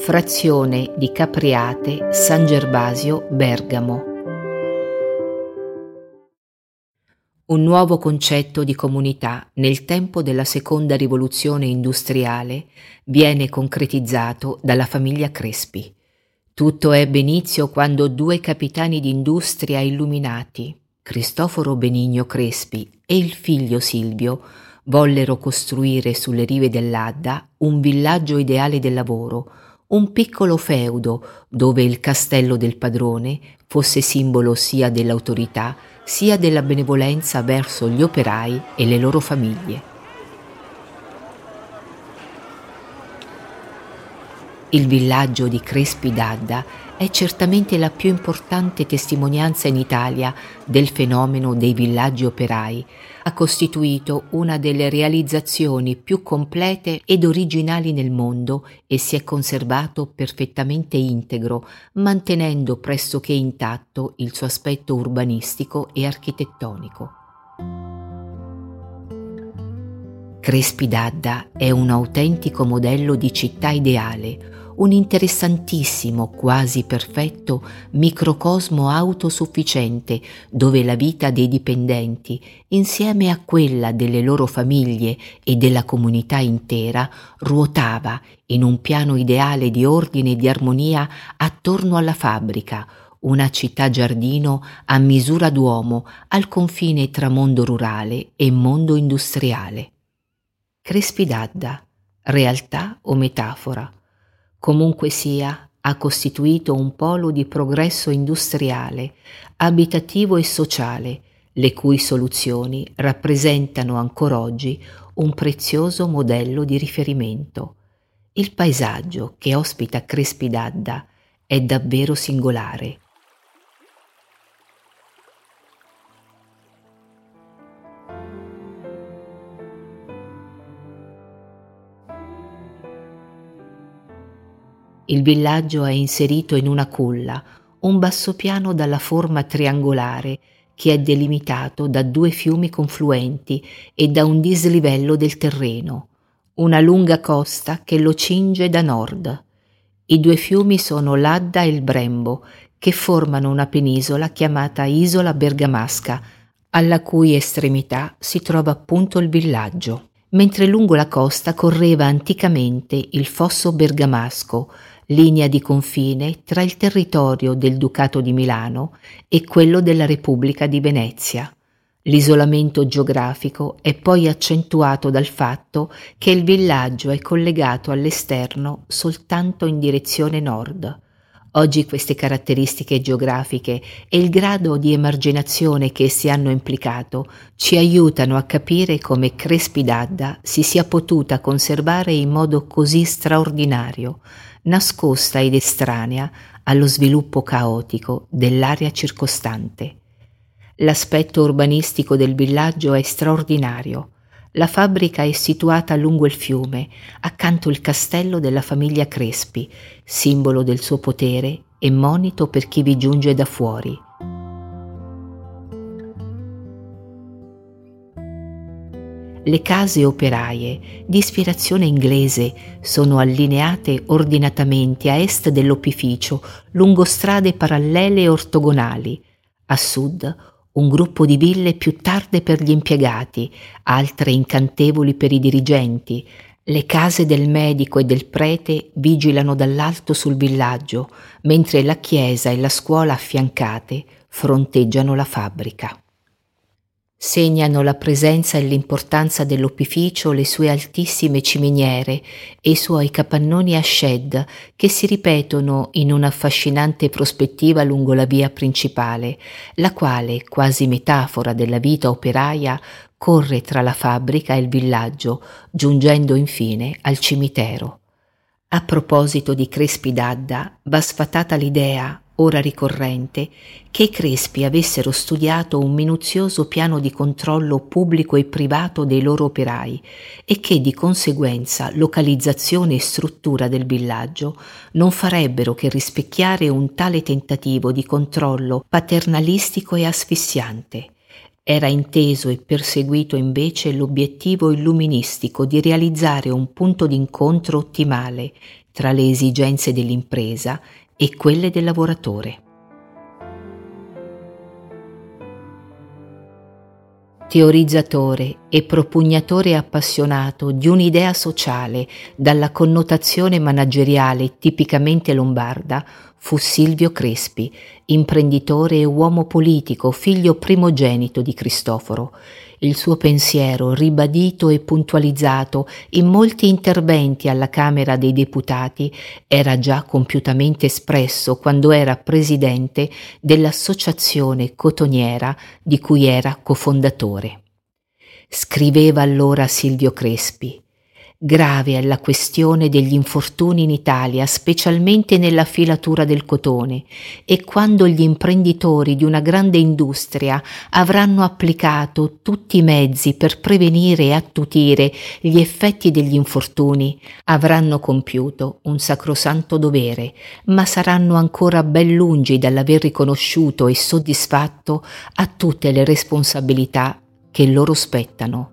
frazione di Capriate, San Gervasio, Bergamo. Un nuovo concetto di comunità nel tempo della seconda rivoluzione industriale viene concretizzato dalla famiglia Crespi. Tutto ebbe inizio quando due capitani d'industria illuminati, Cristoforo Benigno Crespi e il figlio Silvio, vollero costruire sulle rive dell'Adda un villaggio ideale del lavoro, un piccolo feudo dove il castello del padrone fosse simbolo sia dell'autorità sia della benevolenza verso gli operai e le loro famiglie. Il villaggio di Crespi d'Adda è certamente la più importante testimonianza in Italia del fenomeno dei villaggi operai. Ha costituito una delle realizzazioni più complete ed originali nel mondo e si è conservato perfettamente integro, mantenendo pressoché intatto il suo aspetto urbanistico e architettonico. Crespi d'Adda è un autentico modello di città ideale, un interessantissimo, quasi perfetto microcosmo autosufficiente dove la vita dei dipendenti, insieme a quella delle loro famiglie e della comunità intera, ruotava in un piano ideale di ordine e di armonia attorno alla fabbrica, una città giardino a misura d'uomo al confine tra mondo rurale e mondo industriale. Crespidadda, realtà o metafora? Comunque sia, ha costituito un polo di progresso industriale, abitativo e sociale, le cui soluzioni rappresentano ancora oggi un prezioso modello di riferimento. Il paesaggio che ospita Crespi d'Adda è davvero singolare. Il villaggio è inserito in una culla, un bassopiano dalla forma triangolare che è delimitato da due fiumi confluenti e da un dislivello del terreno, una lunga costa che lo cinge da nord. I due fiumi sono l'Adda e il Brembo, che formano una penisola chiamata Isola Bergamasca, alla cui estremità si trova appunto il villaggio, mentre lungo la costa correva anticamente il fosso bergamasco, linea di confine tra il territorio del Ducato di Milano e quello della Repubblica di Venezia. L'isolamento geografico è poi accentuato dal fatto che il villaggio è collegato all'esterno soltanto in direzione nord. Oggi queste caratteristiche geografiche e il grado di emarginazione che essi hanno implicato ci aiutano a capire come Crespi d'Adda si sia potuta conservare in modo così straordinario, nascosta ed estranea allo sviluppo caotico dell'area circostante. L'aspetto urbanistico del villaggio è straordinario. La fabbrica è situata lungo il fiume, accanto al castello della famiglia Crespi, simbolo del suo potere e monito per chi vi giunge da fuori. Le case operaie, di ispirazione inglese, sono allineate ordinatamente a est dell'opificio lungo strade parallele e ortogonali. A sud un gruppo di ville più tarde per gli impiegati, altre incantevoli per i dirigenti. Le case del medico e del prete vigilano dall'alto sul villaggio, mentre la chiesa e la scuola affiancate fronteggiano la fabbrica. Segnano la presenza e l'importanza dell'opificio le sue altissime ciminiere e i suoi capannoni a shed che si ripetono in un'affascinante prospettiva lungo la via principale, la quale, quasi metafora della vita operaia, corre tra la fabbrica e il villaggio, giungendo infine al cimitero. A proposito di Crespi d'Adda, va sfatata l'idea ora ricorrente, che i Crespi avessero studiato un minuzioso piano di controllo pubblico e privato dei loro operai e che di conseguenza localizzazione e struttura del villaggio non farebbero che rispecchiare un tale tentativo di controllo paternalistico e asfissiante. Era inteso e perseguito invece l'obiettivo illuministico di realizzare un punto d'incontro ottimale tra le esigenze dell'impresa e quelle del lavoratore. Teorizzatore e propugnatore appassionato di un'idea sociale dalla connotazione manageriale tipicamente lombarda, fu Silvio Crespi, imprenditore e uomo politico, figlio primogenito di Cristoforo, il suo pensiero, ribadito e puntualizzato in molti interventi alla Camera dei Deputati, era già compiutamente espresso quando era presidente dell'associazione cotoniera di cui era cofondatore. Scriveva allora Silvio Crespi Grave è la questione degli infortuni in Italia, specialmente nella filatura del cotone, e quando gli imprenditori di una grande industria avranno applicato tutti i mezzi per prevenire e attutire gli effetti degli infortuni, avranno compiuto un sacrosanto dovere, ma saranno ancora ben lungi dall'aver riconosciuto e soddisfatto a tutte le responsabilità che loro spettano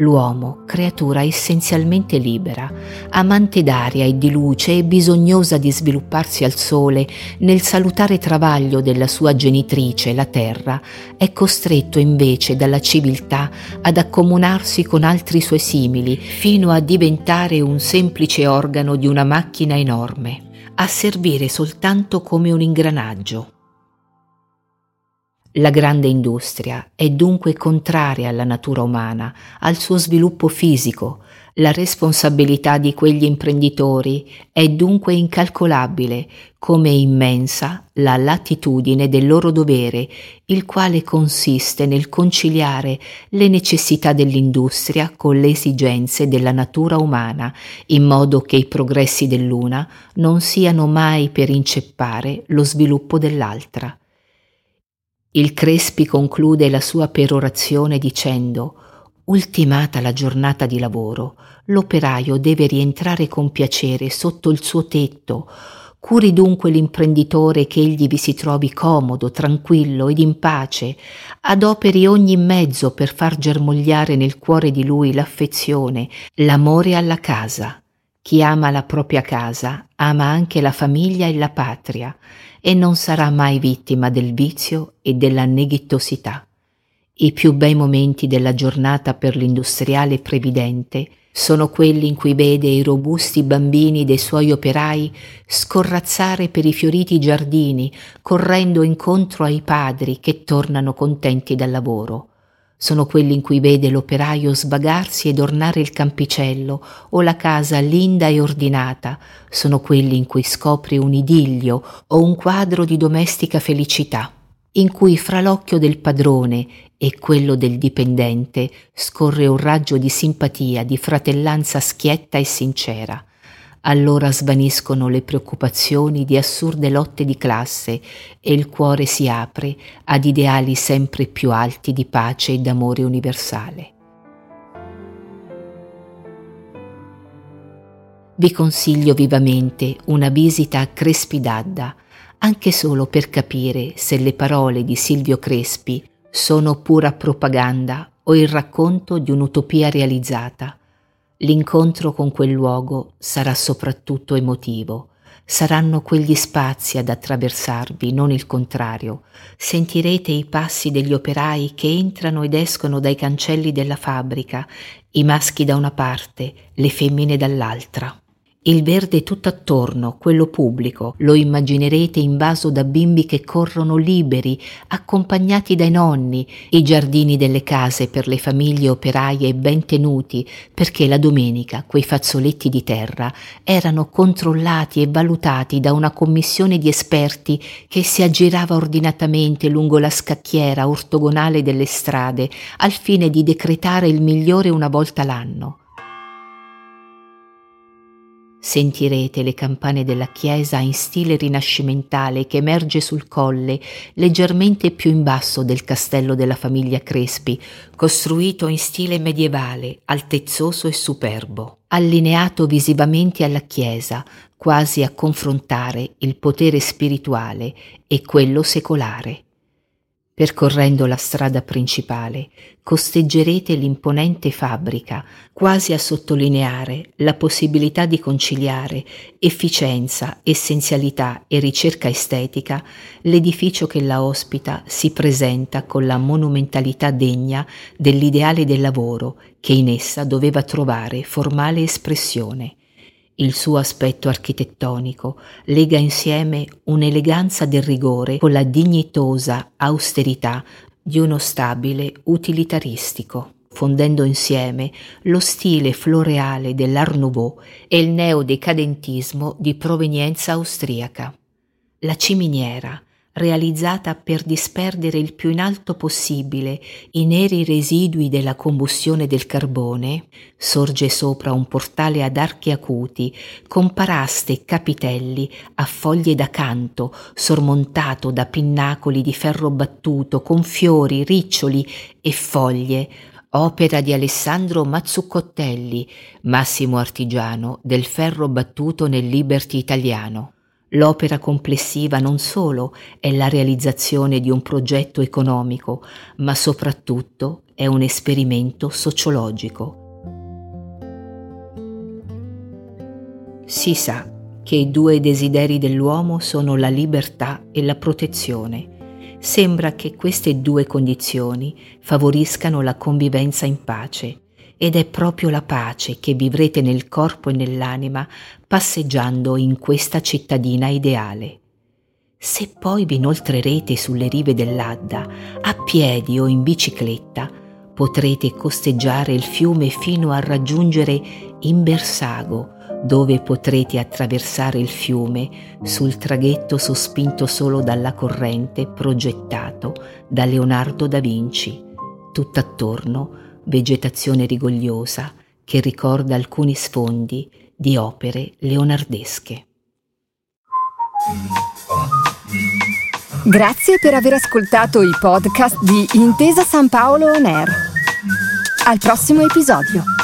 L'uomo, creatura essenzialmente libera, amante d'aria e di luce e bisognosa di svilupparsi al sole nel salutare travaglio della sua genitrice, la terra, è costretto invece dalla civiltà ad accomunarsi con altri suoi simili fino a diventare un semplice organo di una macchina enorme, a servire soltanto come un ingranaggio la grande industria è dunque contraria alla natura umana, al suo sviluppo fisico. La responsabilità di quegli imprenditori è dunque incalcolabile, come immensa la latitudine del loro dovere, il quale consiste nel conciliare le necessità dell'industria con le esigenze della natura umana, in modo che i progressi dell'una non siano mai per inceppare lo sviluppo dell'altra. Il Crespi conclude la sua perorazione dicendo Ultimata la giornata di lavoro, l'operaio deve rientrare con piacere sotto il suo tetto. Curi dunque l'imprenditore che egli vi si trovi comodo, tranquillo ed in pace, adoperi ogni mezzo per far germogliare nel cuore di lui l'affezione, l'amore alla casa. Chi ama la propria casa ama anche la famiglia e la patria e non sarà mai vittima del vizio e della neghittosità. I più bei momenti della giornata per l'industriale previdente sono quelli in cui vede i robusti bambini dei suoi operai scorrazzare per i fioriti giardini, correndo incontro ai padri che tornano contenti dal lavoro sono quelli in cui vede l'operaio svagarsi ed ornare il campicello o la casa linda e ordinata, sono quelli in cui scopre un idillio o un quadro di domestica felicità, in cui fra l'occhio del padrone e quello del dipendente scorre un raggio di simpatia, di fratellanza schietta e sincera allora svaniscono le preoccupazioni di assurde lotte di classe e il cuore si apre ad ideali sempre più alti di pace e d'amore universale. Vi consiglio vivamente una visita a Crespidadda, anche solo per capire se le parole di Silvio Crespi sono pura propaganda o il racconto di un'utopia realizzata L'incontro con quel luogo sarà soprattutto emotivo. Saranno quegli spazi ad attraversarvi, non il contrario. Sentirete i passi degli operai che entrano ed escono dai cancelli della fabbrica, i maschi da una parte, le femmine dall'altra. Il verde tutto attorno, quello pubblico, lo immaginerete invaso da bimbi che corrono liberi, accompagnati dai nonni, i giardini delle case per le famiglie operaie ben tenuti, perché la domenica quei fazzoletti di terra erano controllati e valutati da una commissione di esperti che si aggirava ordinatamente lungo la scacchiera ortogonale delle strade al fine di decretare il migliore una volta l'anno. Sentirete le campane della chiesa in stile rinascimentale che emerge sul colle, leggermente più in basso del castello della famiglia Crespi, costruito in stile medievale, altezzoso e superbo, allineato visivamente alla chiesa, quasi a confrontare il potere spirituale e quello secolare. Percorrendo la strada principale, costeggerete l'imponente fabbrica, quasi a sottolineare la possibilità di conciliare efficienza, essenzialità e ricerca estetica, l'edificio che la ospita si presenta con la monumentalità degna dell'ideale del lavoro che in essa doveva trovare formale espressione il suo aspetto architettonico lega insieme un'eleganza del rigore con la dignitosa austerità di uno stabile utilitaristico, fondendo insieme lo stile floreale dell'Art Nouveau e il neodecadentismo di provenienza austriaca. La ciminiera, realizzata per disperdere il più in alto possibile i neri residui della combustione del carbone, sorge sopra un portale ad archi acuti, con paraste e capitelli a foglie da canto, sormontato da pinnacoli di ferro battuto, con fiori, riccioli e foglie, opera di Alessandro Mazzuccottelli, massimo artigiano del ferro battuto nel Liberty italiano. L'opera complessiva non solo è la realizzazione di un progetto economico, ma soprattutto è un esperimento sociologico. Si sa che i due desideri dell'uomo sono la libertà e la protezione. Sembra che queste due condizioni favoriscano la convivenza in pace ed è proprio la pace che vivrete nel corpo e nell'anima passeggiando in questa cittadina ideale. Se poi vi inoltrerete sulle rive dell'Adda, a piedi o in bicicletta, potrete costeggiare il fiume fino a raggiungere Imbersago, dove potrete attraversare il fiume sul traghetto sospinto solo dalla corrente progettato da Leonardo da Vinci. Tutt'attorno vegetazione rigogliosa che ricorda alcuni sfondi di opere leonardesche. Grazie per aver ascoltato i podcast di Intesa San Paolo On Air. Al prossimo episodio.